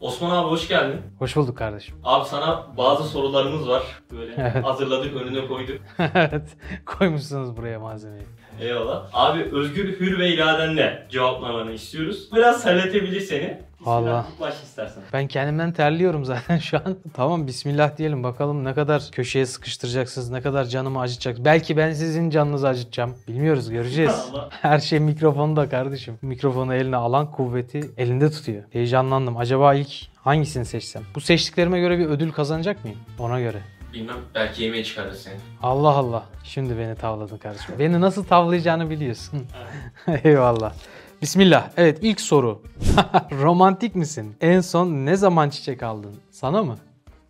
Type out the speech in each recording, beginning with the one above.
Osman abi hoş geldin. Hoş bulduk kardeşim. Abi sana bazı sorularımız var. Böyle Evet. hazırladık önüne koyduk. evet. Koymuşsunuz buraya malzemeyi. Eyvallah. Abi özgür, hür ve iradenle cevaplamanı istiyoruz. Biraz terletebilir seni. İlk Baş istersen. Ben kendimden terliyorum zaten şu an. tamam bismillah diyelim bakalım ne kadar köşeye sıkıştıracaksınız, ne kadar canımı acıtacak. Belki ben sizin canınızı acıtacağım. Bilmiyoruz göreceğiz. Allah. Her şey mikrofonda kardeşim. Mikrofonu eline alan kuvveti elinde tutuyor. Heyecanlandım. Acaba ilk hangisini seçsem? Bu seçtiklerime göre bir ödül kazanacak mıyım? Ona göre. Bilmem belki yemeğe çıkarır seni. Allah Allah. Şimdi beni tavladın kardeşim. Beni nasıl tavlayacağını biliyorsun. Eyvallah. Bismillah. Evet ilk soru. Romantik misin? En son ne zaman çiçek aldın? Sana mı?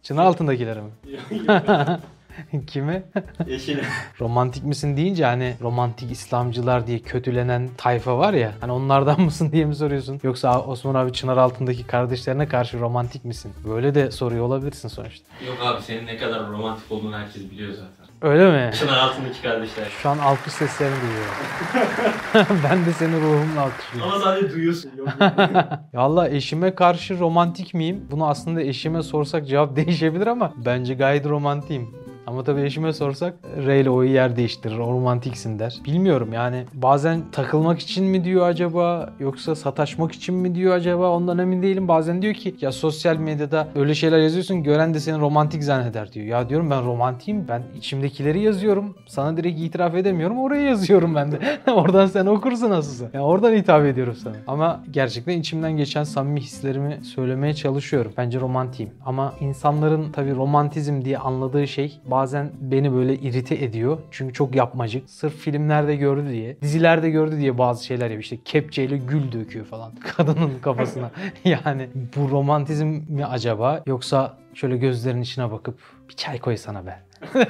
Çınar altındakilere mi? Kime? Eşine. romantik misin deyince hani romantik İslamcılar diye kötülenen tayfa var ya. Hani onlardan mısın diye mi soruyorsun? Yoksa Osman abi Çınar altındaki kardeşlerine karşı romantik misin? Böyle de soruyor olabilirsin sonuçta. Yok abi senin ne kadar romantik olduğunu herkes biliyor zaten. Öyle mi? Çınar altındaki kardeşler. Şu an alkış seslerini duyuyorum. ben de seni ruhumla alkışlıyorum. Ama sadece duyuyorsun. Valla eşime karşı romantik miyim? Bunu aslında eşime sorsak cevap değişebilir ama bence gayet romantiyim. Ama tabii eşime sorsak R ile O'yu yer değiştirir. O romantiksin der. Bilmiyorum yani bazen takılmak için mi diyor acaba yoksa sataşmak için mi diyor acaba ondan emin değilim. Bazen diyor ki ya sosyal medyada öyle şeyler yazıyorsun gören de seni romantik zanneder diyor. Ya diyorum ben romantiyim ben içimdekileri yazıyorum. Sana direkt itiraf edemiyorum oraya yazıyorum ben de. Oradan sen okursun nasılsa. Ya oradan hitap ediyorum sana. Ama gerçekten içimden geçen samimi hislerimi söylemeye çalışıyorum. Bence romantiyim. Ama insanların tabii romantizm diye anladığı şey bazen beni böyle irite ediyor. Çünkü çok yapmacık. Sırf filmlerde gördü diye, dizilerde gördü diye bazı şeyler yapıyor. İşte kepçeyle gül döküyor falan kadının kafasına. yani bu romantizm mi acaba yoksa şöyle gözlerinin içine bakıp bir çay koysana be.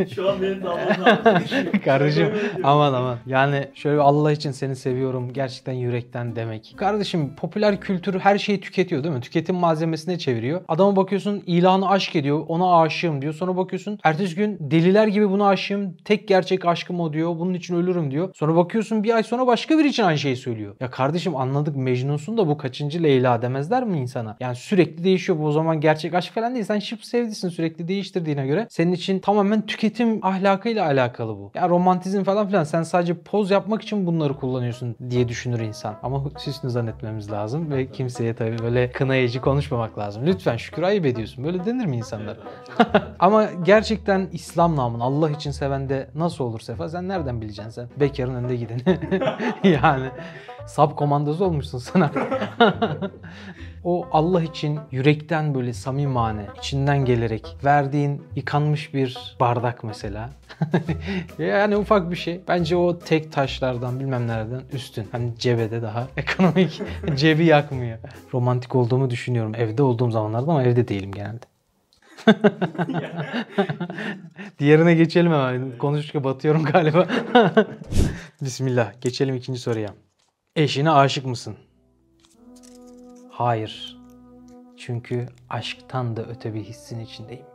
Şu an benim damlamda Kardeşim aman aman. Yani şöyle Allah için seni seviyorum gerçekten yürekten demek. Kardeşim popüler kültür her şeyi tüketiyor değil mi? Tüketim malzemesine çeviriyor. Adama bakıyorsun ilanı aşk ediyor. Ona aşığım diyor. Sonra bakıyorsun ertesi gün deliler gibi buna aşığım. Tek gerçek aşkım o diyor. Bunun için ölürüm diyor. Sonra bakıyorsun bir ay sonra başka biri için aynı şeyi söylüyor. Ya kardeşim anladık Mecnun'sun da bu kaçıncı Leyla demezler mi insana? Yani sürekli değişiyor. Bu o zaman gerçek aşk falan değil. Sen şıp sevdisin sürekli değiştirdiğine göre. Senin için tamamen tüketim ahlakıyla alakalı bu. Ya romantizm falan filan sen sadece poz yapmak için bunları kullanıyorsun diye düşünür insan. Ama süslü zannetmemiz lazım ve kimseye tabii böyle kınayıcı konuşmamak lazım. Lütfen şükür ayıp ediyorsun. Böyle denir mi insanlar? Ama gerçekten İslam namına Allah için seven de nasıl olur Sefa? Sen nereden bileceksin sen? Bekarın önünde gideni. yani sub komandosu olmuşsun sen artık. o Allah için yürekten böyle samimane, içinden gelerek verdiğin yıkanmış bir bardak mesela. yani ufak bir şey. Bence o tek taşlardan bilmem nereden üstün. Hani cebede daha ekonomik cebi yakmıyor. Romantik olduğumu düşünüyorum evde olduğum zamanlarda ama evde değilim genelde. Diğerine geçelim hemen. Konuşurken batıyorum galiba. Bismillah. Geçelim ikinci soruya. Eşine aşık mısın? Hayır. Çünkü aşktan da öte bir hissin içindeyim.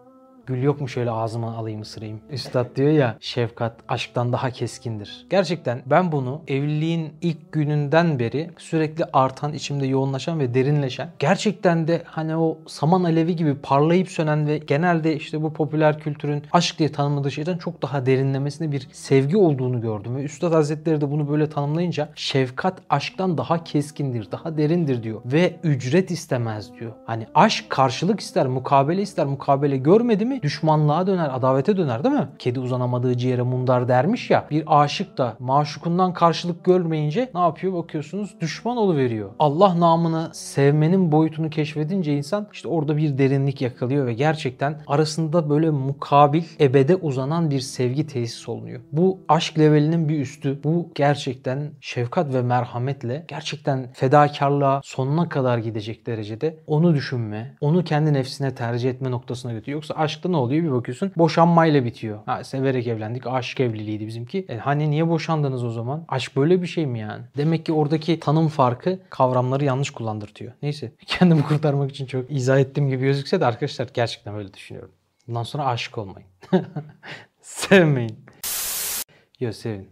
Gül yok mu şöyle ağzıma alayım ısırayım. Üstad diyor ya şefkat aşktan daha keskindir. Gerçekten ben bunu evliliğin ilk gününden beri sürekli artan içimde yoğunlaşan ve derinleşen gerçekten de hani o saman alevi gibi parlayıp sönen ve genelde işte bu popüler kültürün aşk diye tanımladığı şeyden çok daha derinlemesine bir sevgi olduğunu gördüm. Ve Üstad Hazretleri de bunu böyle tanımlayınca şefkat aşktan daha keskindir, daha derindir diyor. Ve ücret istemez diyor. Hani aşk karşılık ister, mukabele ister. Mukabele görmedi mi düşmanlığa döner, adavete döner değil mi? Kedi uzanamadığı ciğere mundar dermiş ya. Bir aşık da maşukundan karşılık görmeyince ne yapıyor bakıyorsunuz? Düşman veriyor. Allah namını sevmenin boyutunu keşfedince insan işte orada bir derinlik yakalıyor ve gerçekten arasında böyle mukabil, ebede uzanan bir sevgi tesis olunuyor. Bu aşk levelinin bir üstü. Bu gerçekten şefkat ve merhametle gerçekten fedakarlığa sonuna kadar gidecek derecede onu düşünme, onu kendi nefsine tercih etme noktasına götürüyor. Yoksa aşkta ne oluyor bir bakıyorsun boşanmayla bitiyor. Ha, severek evlendik aşk evliliğiydi bizimki. E, hani niye boşandınız o zaman? Aşk böyle bir şey mi yani? Demek ki oradaki tanım farkı kavramları yanlış kullandırtıyor. Neyse kendimi kurtarmak için çok izah ettiğim gibi gözükse de arkadaşlar gerçekten böyle düşünüyorum. Bundan sonra aşık olmayın. Sevmeyin. Yo sevin.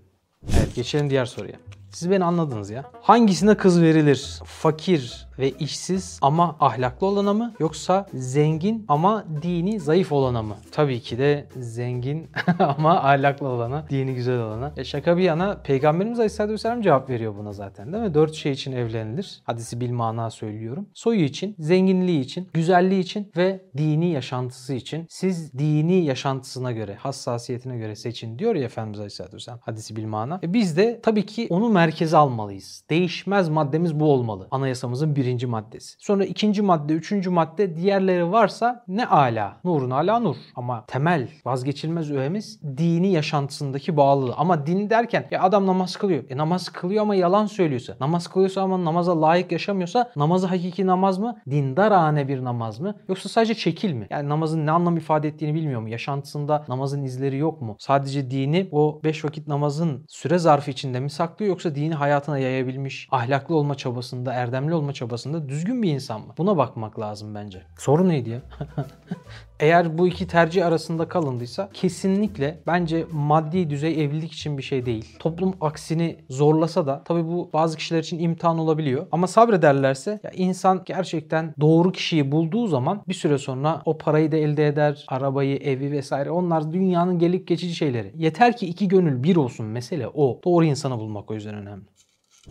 Evet geçelim diğer soruya. Siz beni anladınız ya. Hangisine kız verilir? Fakir ve işsiz ama ahlaklı olana mı? Yoksa zengin ama dini zayıf olana mı? Tabii ki de zengin ama ahlaklı olana, dini güzel olana. E şaka bir yana Peygamberimiz Aleyhisselatü Vesselam cevap veriyor buna zaten değil mi? Dört şey için evlenilir. Hadisi bil mana söylüyorum. Soyu için, zenginliği için, güzelliği için ve dini yaşantısı için. Siz dini yaşantısına göre, hassasiyetine göre seçin diyor ya Efendimiz Aleyhisselatü Vesselam. Hadisi bil mana. E biz de tabii ki onu merkeze almalıyız. Değişmez maddemiz bu olmalı. Anayasamızın birinci maddesi. Sonra ikinci madde, üçüncü madde diğerleri varsa ne ala. Nurun ala nur. Ama temel, vazgeçilmez öğemiz dini yaşantısındaki bağlılığı. Ama din derken ya adam namaz kılıyor. E namaz kılıyor ama yalan söylüyorsa. Namaz kılıyorsa ama namaza layık yaşamıyorsa namazı hakiki namaz mı? Dindarane bir namaz mı? Yoksa sadece çekil mi? Yani namazın ne anlam ifade ettiğini bilmiyor mu? Yaşantısında namazın izleri yok mu? Sadece dini o 5 vakit namazın süre zarfı içinde mi saklıyor yoksa dini hayatına yayabilmiş, ahlaklı olma çabasında, erdemli olma çabasında düzgün bir insan mı? Buna bakmak lazım bence. Soru neydi ya? Eğer bu iki tercih arasında kalındıysa kesinlikle bence maddi düzey evlilik için bir şey değil. Toplum aksini zorlasa da tabii bu bazı kişiler için imtihan olabiliyor. Ama sabrederlerse ya insan gerçekten doğru kişiyi bulduğu zaman bir süre sonra o parayı da elde eder, arabayı, evi vesaire onlar dünyanın gelip geçici şeyleri. Yeter ki iki gönül bir olsun mesele o. Doğru insanı bulmak o yüzden önemli.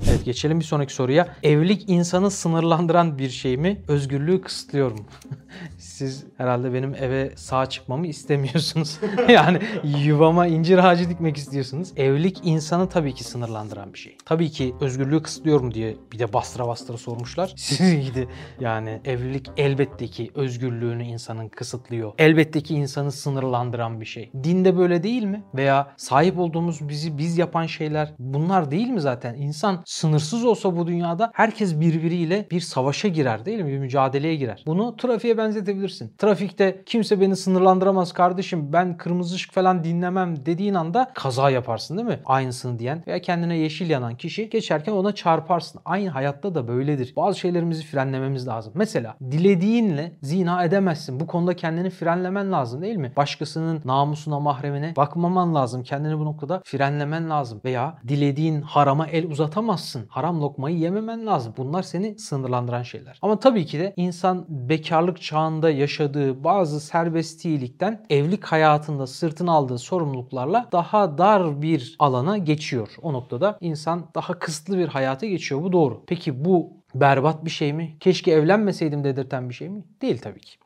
Evet geçelim bir sonraki soruya. Evlilik insanı sınırlandıran bir şey mi? Özgürlüğü kısıtlıyor mu? Siz herhalde benim eve sağ çıkmamı istemiyorsunuz. yani yuvama incir ağacı dikmek istiyorsunuz. Evlilik insanı tabii ki sınırlandıran bir şey. Tabii ki özgürlüğü kısıtlıyor mu diye bir de bastıra bastıra sormuşlar. Siz gidi. Yani evlilik elbette ki özgürlüğünü insanın kısıtlıyor. Elbette ki insanı sınırlandıran bir şey. Dinde böyle değil mi? Veya sahip olduğumuz bizi biz yapan şeyler bunlar değil mi zaten? İnsan sınırsız olsa bu dünyada herkes birbiriyle bir savaşa girer değil mi? Bir mücadeleye girer. Bunu trafiğe benzetebilirsin. Trafikte kimse beni sınırlandıramaz kardeşim ben kırmızı ışık falan dinlemem dediğin anda kaza yaparsın değil mi? Aynısını diyen veya kendine yeşil yanan kişi geçerken ona çarparsın. Aynı hayatta da böyledir. Bazı şeylerimizi frenlememiz lazım. Mesela dilediğinle zina edemezsin. Bu konuda kendini frenlemen lazım değil mi? Başkasının namusuna, mahremine bakmaman lazım. Kendini bu noktada frenlemen lazım. Veya dilediğin harama el uzatamazsın. Haram lokmayı yememen lazım. Bunlar seni sınırlandıran şeyler. Ama tabii ki de insan bekarlık çağında yaşadığı bazı serbestlilikten evlilik hayatında sırtına aldığı sorumluluklarla daha dar bir alana geçiyor. O noktada insan daha kısıtlı bir hayata geçiyor. Bu doğru. Peki bu berbat bir şey mi? Keşke evlenmeseydim dedirten bir şey mi? Değil tabii ki.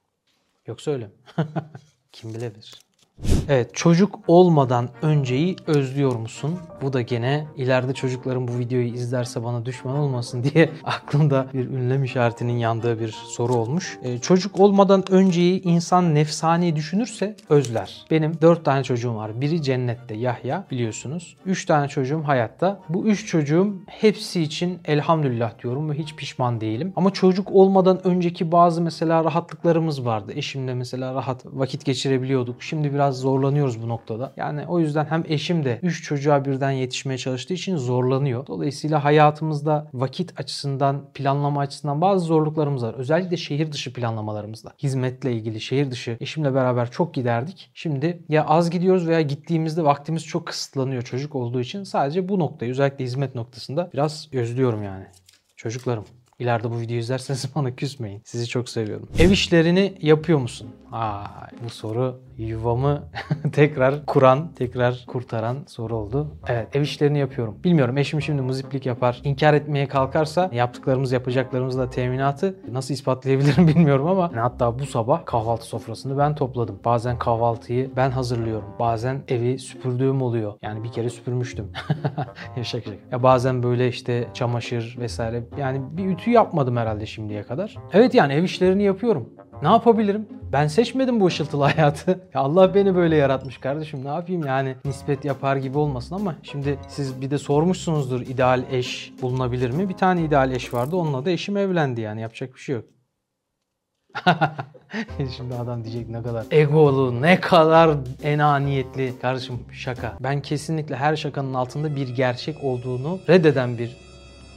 Yoksa öyle mi? Kim bilebilir. Evet çocuk olmadan önceyi özlüyor musun? Bu da gene ileride çocuklarım bu videoyu izlerse bana düşman olmasın diye aklımda bir ünlem işaretinin yandığı bir soru olmuş. Ee, çocuk olmadan önceyi insan nefsani düşünürse özler. Benim 4 tane çocuğum var. Biri cennette Yahya biliyorsunuz. 3 tane çocuğum hayatta. Bu 3 çocuğum hepsi için elhamdülillah diyorum ve hiç pişman değilim. Ama çocuk olmadan önceki bazı mesela rahatlıklarımız vardı. Eşimle mesela rahat vakit geçirebiliyorduk. Şimdi biraz zorlanıyoruz bu noktada. Yani o yüzden hem eşim de 3 çocuğa birden yetişmeye çalıştığı için zorlanıyor. Dolayısıyla hayatımızda vakit açısından, planlama açısından bazı zorluklarımız var. Özellikle şehir dışı planlamalarımızda. Hizmetle ilgili şehir dışı eşimle beraber çok giderdik. Şimdi ya az gidiyoruz veya gittiğimizde vaktimiz çok kısıtlanıyor çocuk olduğu için. Sadece bu noktayı özellikle hizmet noktasında biraz özlüyorum yani. Çocuklarım. İleride bu videoyu izlerseniz bana küsmeyin. Sizi çok seviyorum. Ev işlerini yapıyor musun? Aa, bu soru yuvamı tekrar kuran, tekrar kurtaran soru oldu. Evet ev işlerini yapıyorum. Bilmiyorum eşim şimdi muziplik yapar. İnkar etmeye kalkarsa yaptıklarımız yapacaklarımızla teminatı nasıl ispatlayabilirim bilmiyorum ama yani hatta bu sabah kahvaltı sofrasını ben topladım. Bazen kahvaltıyı ben hazırlıyorum. Bazen evi süpürdüğüm oluyor. Yani bir kere süpürmüştüm. ya şaka şaka. Ya bazen böyle işte çamaşır vesaire. Yani bir ütü yapmadım herhalde şimdiye kadar. Evet yani ev işlerini yapıyorum. Ne yapabilirim? Ben seçmedim bu ışıltılı hayatı. Ya Allah beni böyle yaratmış kardeşim. Ne yapayım yani nispet yapar gibi olmasın ama şimdi siz bir de sormuşsunuzdur ideal eş bulunabilir mi? Bir tane ideal eş vardı. Onunla da eşim evlendi yani yapacak bir şey yok. Şimdi adam diyecek ne kadar egolu, ne kadar enaniyetli. Kardeşim şaka. Ben kesinlikle her şakanın altında bir gerçek olduğunu reddeden bir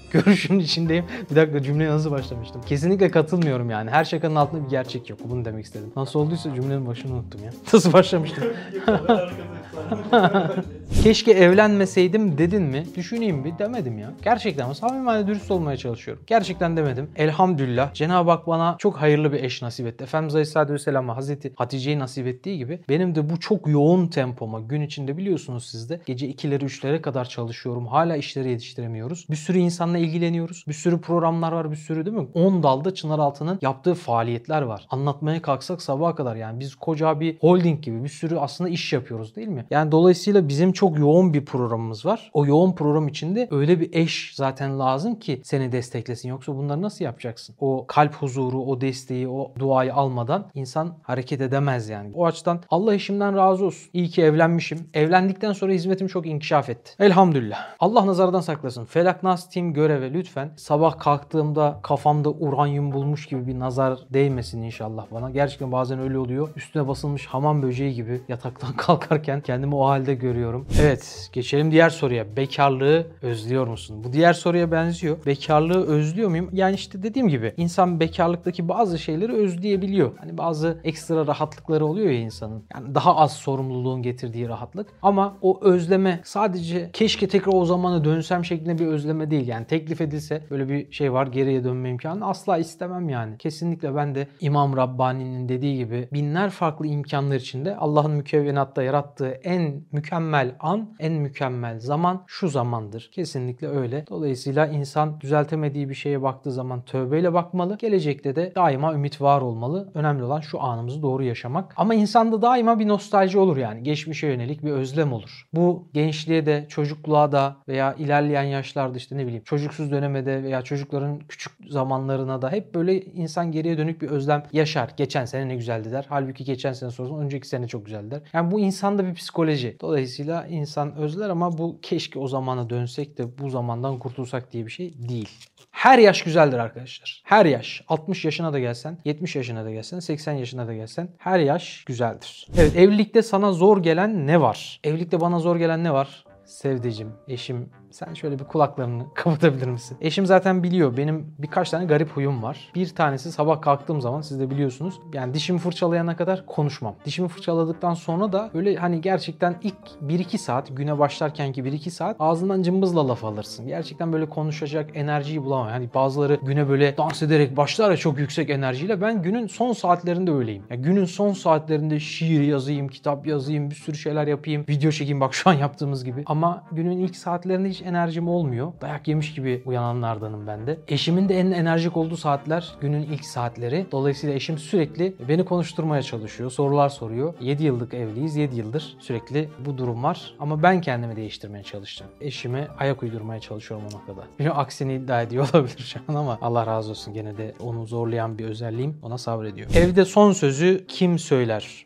görüşün içindeyim. Bir dakika cümleye nasıl başlamıştım? Kesinlikle katılmıyorum yani. Her şakanın altında bir gerçek yok. Bunu demek istedim. Nasıl olduysa cümlenin başını unuttum ya. Nasıl başlamıştım? Keşke evlenmeseydim dedin mi? Düşüneyim bir demedim ya. Gerçekten ama samimi dürüst olmaya çalışıyorum. Gerçekten demedim. Elhamdülillah Cenab-ı Hak bana çok hayırlı bir eş nasip etti. Efendimiz Aleyhisselatü Vesselam'a Hazreti Hatice'yi nasip ettiği gibi benim de bu çok yoğun tempoma gün içinde biliyorsunuz siz de gece 2'lere 3'lere kadar çalışıyorum. Hala işleri yetiştiremiyoruz. Bir sürü insanla ilgileniyoruz. Bir sürü programlar var bir sürü değil mi? 10 dalda Çınaraltı'nın yaptığı faaliyetler var. Anlatmaya kalksak sabaha kadar yani biz koca bir holding gibi bir sürü aslında iş yapıyoruz değil mi? Yani dolayısıyla bizim çok yoğun bir programımız var. O yoğun program içinde öyle bir eş zaten lazım ki seni desteklesin. Yoksa bunları nasıl yapacaksın? O kalp huzuru, o desteği, o duayı almadan insan hareket edemez yani. O açıdan Allah eşimden razı olsun. İyi ki evlenmişim. Evlendikten sonra hizmetim çok inkişaf etti. Elhamdülillah. Allah nazardan saklasın. Felak Nas Team göreve lütfen sabah kalktığımda kafamda uranyum bulmuş gibi bir nazar değmesin inşallah bana. Gerçekten bazen öyle oluyor. Üstüne basılmış hamam böceği gibi yataktan kalkarken kendimi o halde görüyorum. Evet geçelim diğer soruya. Bekarlığı özlüyor musun? Bu diğer soruya benziyor. Bekarlığı özlüyor muyum? Yani işte dediğim gibi insan bekarlıktaki bazı şeyleri özleyebiliyor. Hani bazı ekstra rahatlıkları oluyor ya insanın. Yani daha az sorumluluğun getirdiği rahatlık. Ama o özleme sadece keşke tekrar o zamana dönsem şeklinde bir özleme değil. Yani teklif edilse böyle bir şey var geriye dönme imkanı asla istemem yani. Kesinlikle ben de İmam Rabbani'nin dediği gibi binler farklı imkanlar içinde Allah'ın mükevvenatta yarattığı en mükemmel an, en mükemmel zaman şu zamandır. Kesinlikle öyle. Dolayısıyla insan düzeltemediği bir şeye baktığı zaman tövbeyle bakmalı. Gelecekte de daima ümit var olmalı. Önemli olan şu anımızı doğru yaşamak. Ama insanda daima bir nostalji olur yani. Geçmişe yönelik bir özlem olur. Bu gençliğe de, çocukluğa da veya ilerleyen yaşlarda işte ne bileyim çocuksuz döneme de veya çocukların küçük zamanlarına da hep böyle insan geriye dönük bir özlem yaşar. Geçen sene ne güzeldi der. Halbuki geçen sene sorsan önceki sene çok güzeldi der. Yani bu insanda bir psikoloji. Dolayısıyla insan özler ama bu keşke o zamana dönsek de bu zamandan kurtulsak diye bir şey değil. Her yaş güzeldir arkadaşlar. Her yaş. 60 yaşına da gelsen, 70 yaşına da gelsen, 80 yaşına da gelsen her yaş güzeldir. Evet evlilikte sana zor gelen ne var? Evlilikte bana zor gelen ne var? Sevdicim, eşim sen şöyle bir kulaklarını kapatabilir misin? Eşim zaten biliyor benim birkaç tane garip huyum var. Bir tanesi sabah kalktığım zaman siz de biliyorsunuz. Yani dişimi fırçalayana kadar konuşmam. Dişimi fırçaladıktan sonra da böyle hani gerçekten ilk 1-2 saat güne başlarkenki 1-2 saat ağzından cımbızla laf alırsın. Gerçekten böyle konuşacak enerjiyi bulamam. Hani bazıları güne böyle dans ederek başlar ya çok yüksek enerjiyle. Ben günün son saatlerinde öyleyim. Yani günün son saatlerinde şiir yazayım, kitap yazayım, bir sürü şeyler yapayım, video çekeyim bak şu an yaptığımız gibi. Ama günün ilk saatlerinde hiç enerjim olmuyor. Dayak yemiş gibi uyananlardanım ben de. Eşimin de en enerjik olduğu saatler günün ilk saatleri. Dolayısıyla eşim sürekli beni konuşturmaya çalışıyor. Sorular soruyor. 7 yıllık evliyiz. 7 yıldır sürekli bu durum var. Ama ben kendimi değiştirmeye çalıştım. Eşime ayak uydurmaya çalışıyorum o noktada. Biliyorum aksini iddia ediyor olabilir şu an ama Allah razı olsun gene de onu zorlayan bir özelliğim ona sabrediyor. Evde son sözü kim söyler?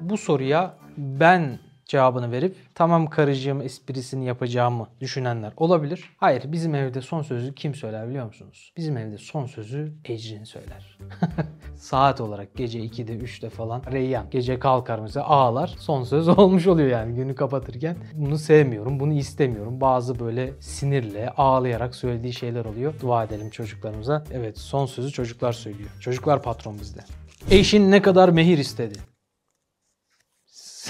Bu soruya ben cevabını verip tamam karıcığım esprisini yapacağımı düşünenler olabilir. Hayır bizim evde son sözü kim söyler biliyor musunuz? Bizim evde son sözü Ecrin söyler. Saat olarak gece 2'de 3'te falan Reyyan gece kalkar mesela ağlar son söz olmuş oluyor yani günü kapatırken. Bunu sevmiyorum bunu istemiyorum. Bazı böyle sinirle ağlayarak söylediği şeyler oluyor. Dua edelim çocuklarımıza. Evet son sözü çocuklar söylüyor. Çocuklar patron bizde. Eşin ne kadar mehir istedi?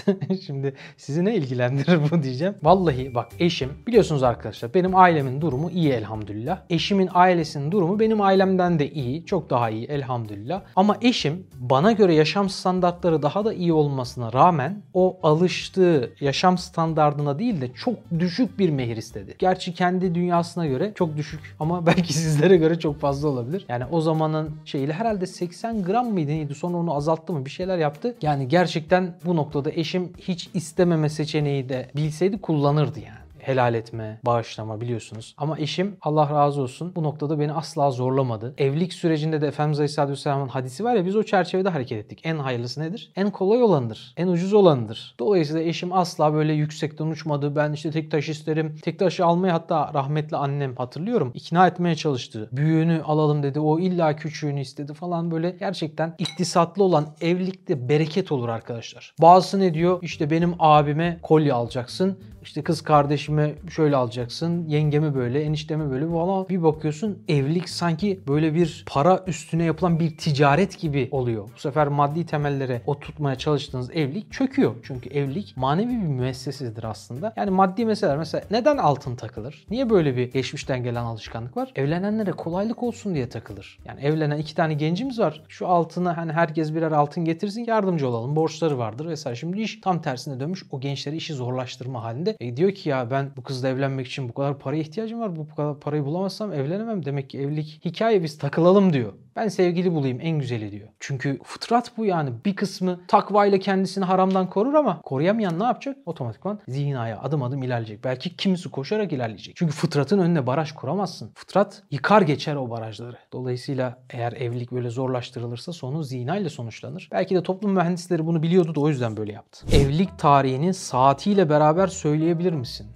Şimdi sizi ne ilgilendirir bu diyeceğim. Vallahi bak eşim biliyorsunuz arkadaşlar benim ailemin durumu iyi elhamdülillah. Eşimin ailesinin durumu benim ailemden de iyi. Çok daha iyi elhamdülillah. Ama eşim bana göre yaşam standartları daha da iyi olmasına rağmen o alıştığı yaşam standartına değil de çok düşük bir mehir istedi. Gerçi kendi dünyasına göre çok düşük ama belki sizlere göre çok fazla olabilir. Yani o zamanın şeyiyle herhalde 80 gram mıydı neydi sonra onu azalttı mı bir şeyler yaptı. Yani gerçekten bu noktada eşim hiç istememe seçeneği de bilseydi kullanırdı yani helal etme, bağışlama biliyorsunuz. Ama eşim Allah razı olsun bu noktada beni asla zorlamadı. Evlilik sürecinde de Efendimiz Aleyhisselatü Vesselam'ın hadisi var ya biz o çerçevede hareket ettik. En hayırlısı nedir? En kolay olanıdır. En ucuz olanıdır. Dolayısıyla eşim asla böyle yüksekten uçmadı. Ben işte tek taş isterim. Tek taşı almayı hatta rahmetli annem hatırlıyorum. ikna etmeye çalıştı. Büyüğünü alalım dedi. O illa küçüğünü istedi falan böyle. Gerçekten iktisatlı olan evlilikte bereket olur arkadaşlar. Bazısı ne diyor? İşte benim abime kolye alacaksın İşte kız kardeşime şöyle alacaksın, yengemi böyle, eniştemi böyle falan. Bir bakıyorsun evlilik sanki böyle bir para üstüne yapılan bir ticaret gibi oluyor. Bu sefer maddi temellere oturtmaya çalıştığınız evlilik çöküyor. Çünkü evlilik manevi bir müessesedir aslında. Yani maddi meseleler mesela neden altın takılır? Niye böyle bir geçmişten gelen alışkanlık var? Evlenenlere kolaylık olsun diye takılır. Yani evlenen iki tane gencimiz var. Şu altına hani herkes birer altın getirsin yardımcı olalım. Borçları vardır vesaire. Şimdi iş tam tersine dönmüş. O gençleri işi zorlaştırma halinde. E diyor ki ya ben bu kızla evlenmek için bu kadar paraya ihtiyacım var. Bu kadar parayı bulamazsam evlenemem. Demek ki evlilik hikaye biz takılalım diyor. Ben sevgili bulayım en güzeli diyor. Çünkü fıtrat bu yani. Bir kısmı takvayla kendisini haramdan korur ama koruyamayan ne yapacak? Otomatikman zinaya adım adım ilerleyecek. Belki kimisi koşarak ilerleyecek. Çünkü fıtratın önüne baraj kuramazsın. Fıtrat yıkar geçer o barajları. Dolayısıyla eğer evlilik böyle zorlaştırılırsa sonu zina ile sonuçlanır. Belki de toplum mühendisleri bunu biliyordu da o yüzden böyle yaptı. Evlilik tarihini saatiyle beraber söyleyebilir misin?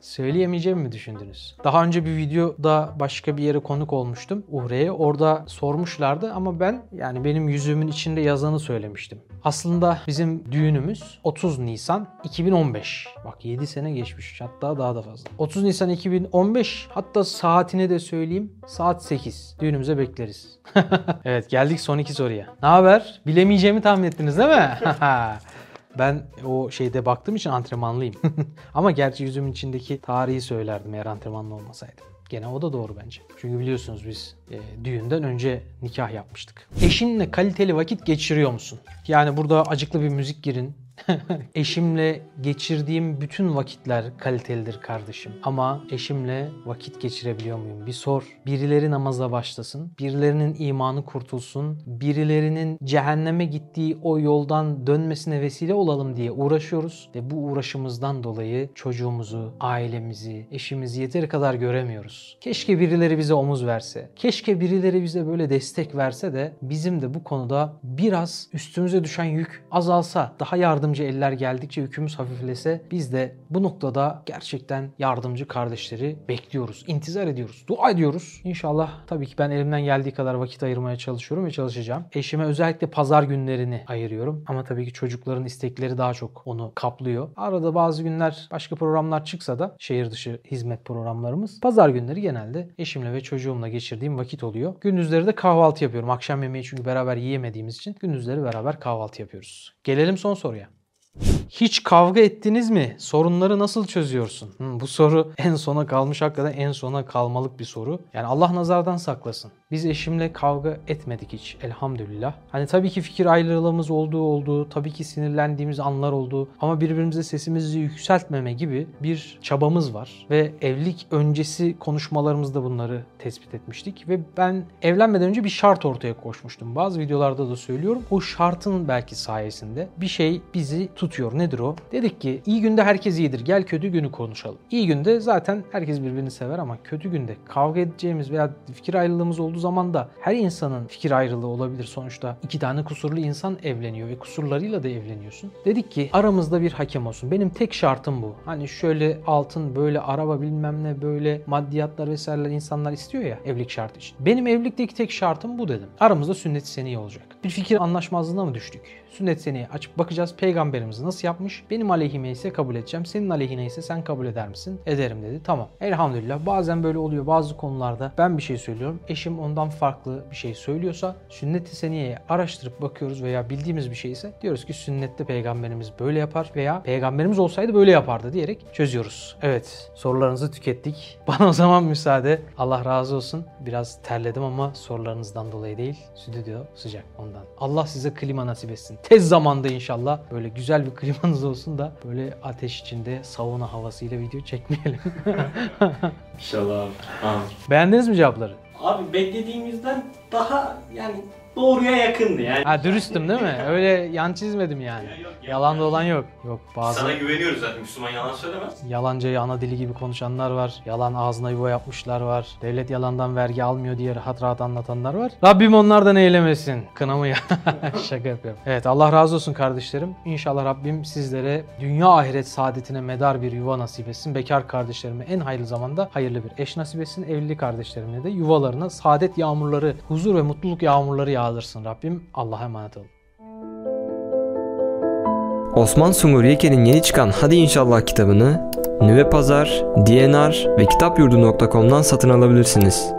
Söyleyemeyeceğimi mi düşündünüz? Daha önce bir videoda başka bir yere konuk olmuştum. Uhre'ye. Orada sormuşlardı ama ben yani benim yüzümün içinde yazanı söylemiştim. Aslında bizim düğünümüz 30 Nisan 2015. Bak 7 sene geçmiş hatta daha da fazla. 30 Nisan 2015 hatta saatini de söyleyeyim. Saat 8. Düğünümüze bekleriz. evet geldik son iki soruya. Ne haber? Bilemeyeceğimi tahmin ettiniz değil mi? Ben o şeyde baktığım için antrenmanlıyım. Ama gerçi yüzümün içindeki tarihi söylerdim eğer antrenmanlı olmasaydım. Gene o da doğru bence. Çünkü biliyorsunuz biz e, düğünden önce nikah yapmıştık. Eşinle kaliteli vakit geçiriyor musun? Yani burada acıklı bir müzik girin. eşimle geçirdiğim bütün vakitler kalitelidir kardeşim. Ama eşimle vakit geçirebiliyor muyum? Bir sor. Birileri namaza başlasın. Birilerinin imanı kurtulsun. Birilerinin cehenneme gittiği o yoldan dönmesine vesile olalım diye uğraşıyoruz. Ve bu uğraşımızdan dolayı çocuğumuzu, ailemizi, eşimizi yeteri kadar göremiyoruz. Keşke birileri bize omuz verse. Keşke birileri bize böyle destek verse de bizim de bu konuda biraz üstümüze düşen yük azalsa. Daha yardımcı eller geldikçe yükümüz hafiflese biz de bu noktada gerçekten yardımcı kardeşleri bekliyoruz. intizar ediyoruz. Dua ediyoruz. İnşallah tabii ki ben elimden geldiği kadar vakit ayırmaya çalışıyorum ve çalışacağım. Eşime özellikle pazar günlerini ayırıyorum. Ama tabii ki çocukların istekleri daha çok onu kaplıyor. Arada bazı günler başka programlar çıksa da şehir dışı hizmet programlarımız. Pazar günleri genelde eşimle ve çocuğumla geçirdiğim vakit oluyor. Gündüzleri de kahvaltı yapıyorum. Akşam yemeği çünkü beraber yiyemediğimiz için gündüzleri beraber kahvaltı yapıyoruz. Gelelim son soruya. Hiç kavga ettiniz mi? Sorunları nasıl çözüyorsun? Hmm, bu soru en sona kalmış hakikaten en sona kalmalık bir soru. Yani Allah nazardan saklasın. Biz eşimle kavga etmedik hiç elhamdülillah. Hani tabii ki fikir ayrılığımız olduğu oldu, tabii ki sinirlendiğimiz anlar oldu ama birbirimize sesimizi yükseltmeme gibi bir çabamız var. Ve evlilik öncesi konuşmalarımızda bunları tespit etmiştik ve ben evlenmeden önce bir şart ortaya koşmuştum. Bazı videolarda da söylüyorum. O şartın belki sayesinde bir şey bizi tutuyor. Nedir o? Dedik ki iyi günde herkes iyidir. Gel kötü günü konuşalım. İyi günde zaten herkes birbirini sever ama kötü günde kavga edeceğimiz veya fikir ayrılığımız olduğu zaman da her insanın fikir ayrılığı olabilir. Sonuçta iki tane kusurlu insan evleniyor ve kusurlarıyla da evleniyorsun. Dedik ki aramızda bir hakem olsun. Benim tek şartım bu. Hani şöyle altın, böyle araba bilmem ne, böyle maddiyatlar vesaireler insanlar istiyor ya evlilik şartı için. Benim evlilikteki tek şartım bu dedim. Aramızda sünnet-i olacak. Bir fikir anlaşmazlığına mı düştük? Sünnet seni açıp bakacağız peygamberimiz nasıl yapmış? Benim aleyhime ise kabul edeceğim. Senin aleyhine ise sen kabul eder misin? Ederim dedi. Tamam. Elhamdülillah. Bazen böyle oluyor. Bazı konularda ben bir şey söylüyorum. Eşim ondan farklı bir şey söylüyorsa sünnet-i seniyeyi araştırıp bakıyoruz veya bildiğimiz bir şey ise diyoruz ki sünnette peygamberimiz böyle yapar veya peygamberimiz olsaydı böyle yapardı diyerek çözüyoruz. Evet. Sorularınızı tükettik. Bana o zaman müsaade. Allah razı olsun. Biraz terledim ama sorularınızdan dolayı değil. Stüdyo sıcak ondan. Allah size klima nasip etsin. Tez zamanda inşallah böyle güzel bir klimanız olsun da böyle ateş içinde sauna havasıyla video çekmeyelim. İnşallah. Amin. Beğendiniz mi cevapları? Abi beklediğimizden daha yani doğruya yakındı yani. Ha dürüstüm değil mi? Öyle yan çizmedim yani. Ya yok, ya. Yalan dolan yok. Yok bazı Sana güveniyoruz zaten Müslüman yalan söylemez. yalancayı ana dili gibi konuşanlar var. Yalan ağzına yuva yapmışlar var. Devlet yalandan vergi almıyor diye rahat rahat anlatanlar var. Rabbim onlardan eylemesin. Kınamı ya. Şaka yapıyorum. Evet Allah razı olsun kardeşlerim. İnşallah Rabbim sizlere dünya ahiret saadetine medar bir yuva nasip etsin. Bekar kardeşlerime en hayırlı zamanda hayırlı bir eş nasip etsin. Evli kardeşlerime de yuvalarına saadet yağmurları, huzur ve mutluluk yağmurları yağdırsın Rabbim. Allah'a emanet olun. Osman Sungur Yeke'nin yeni çıkan Hadi İnşallah kitabını Nüve Pazar, DNR ve kitapyurdu.com'dan satın alabilirsiniz.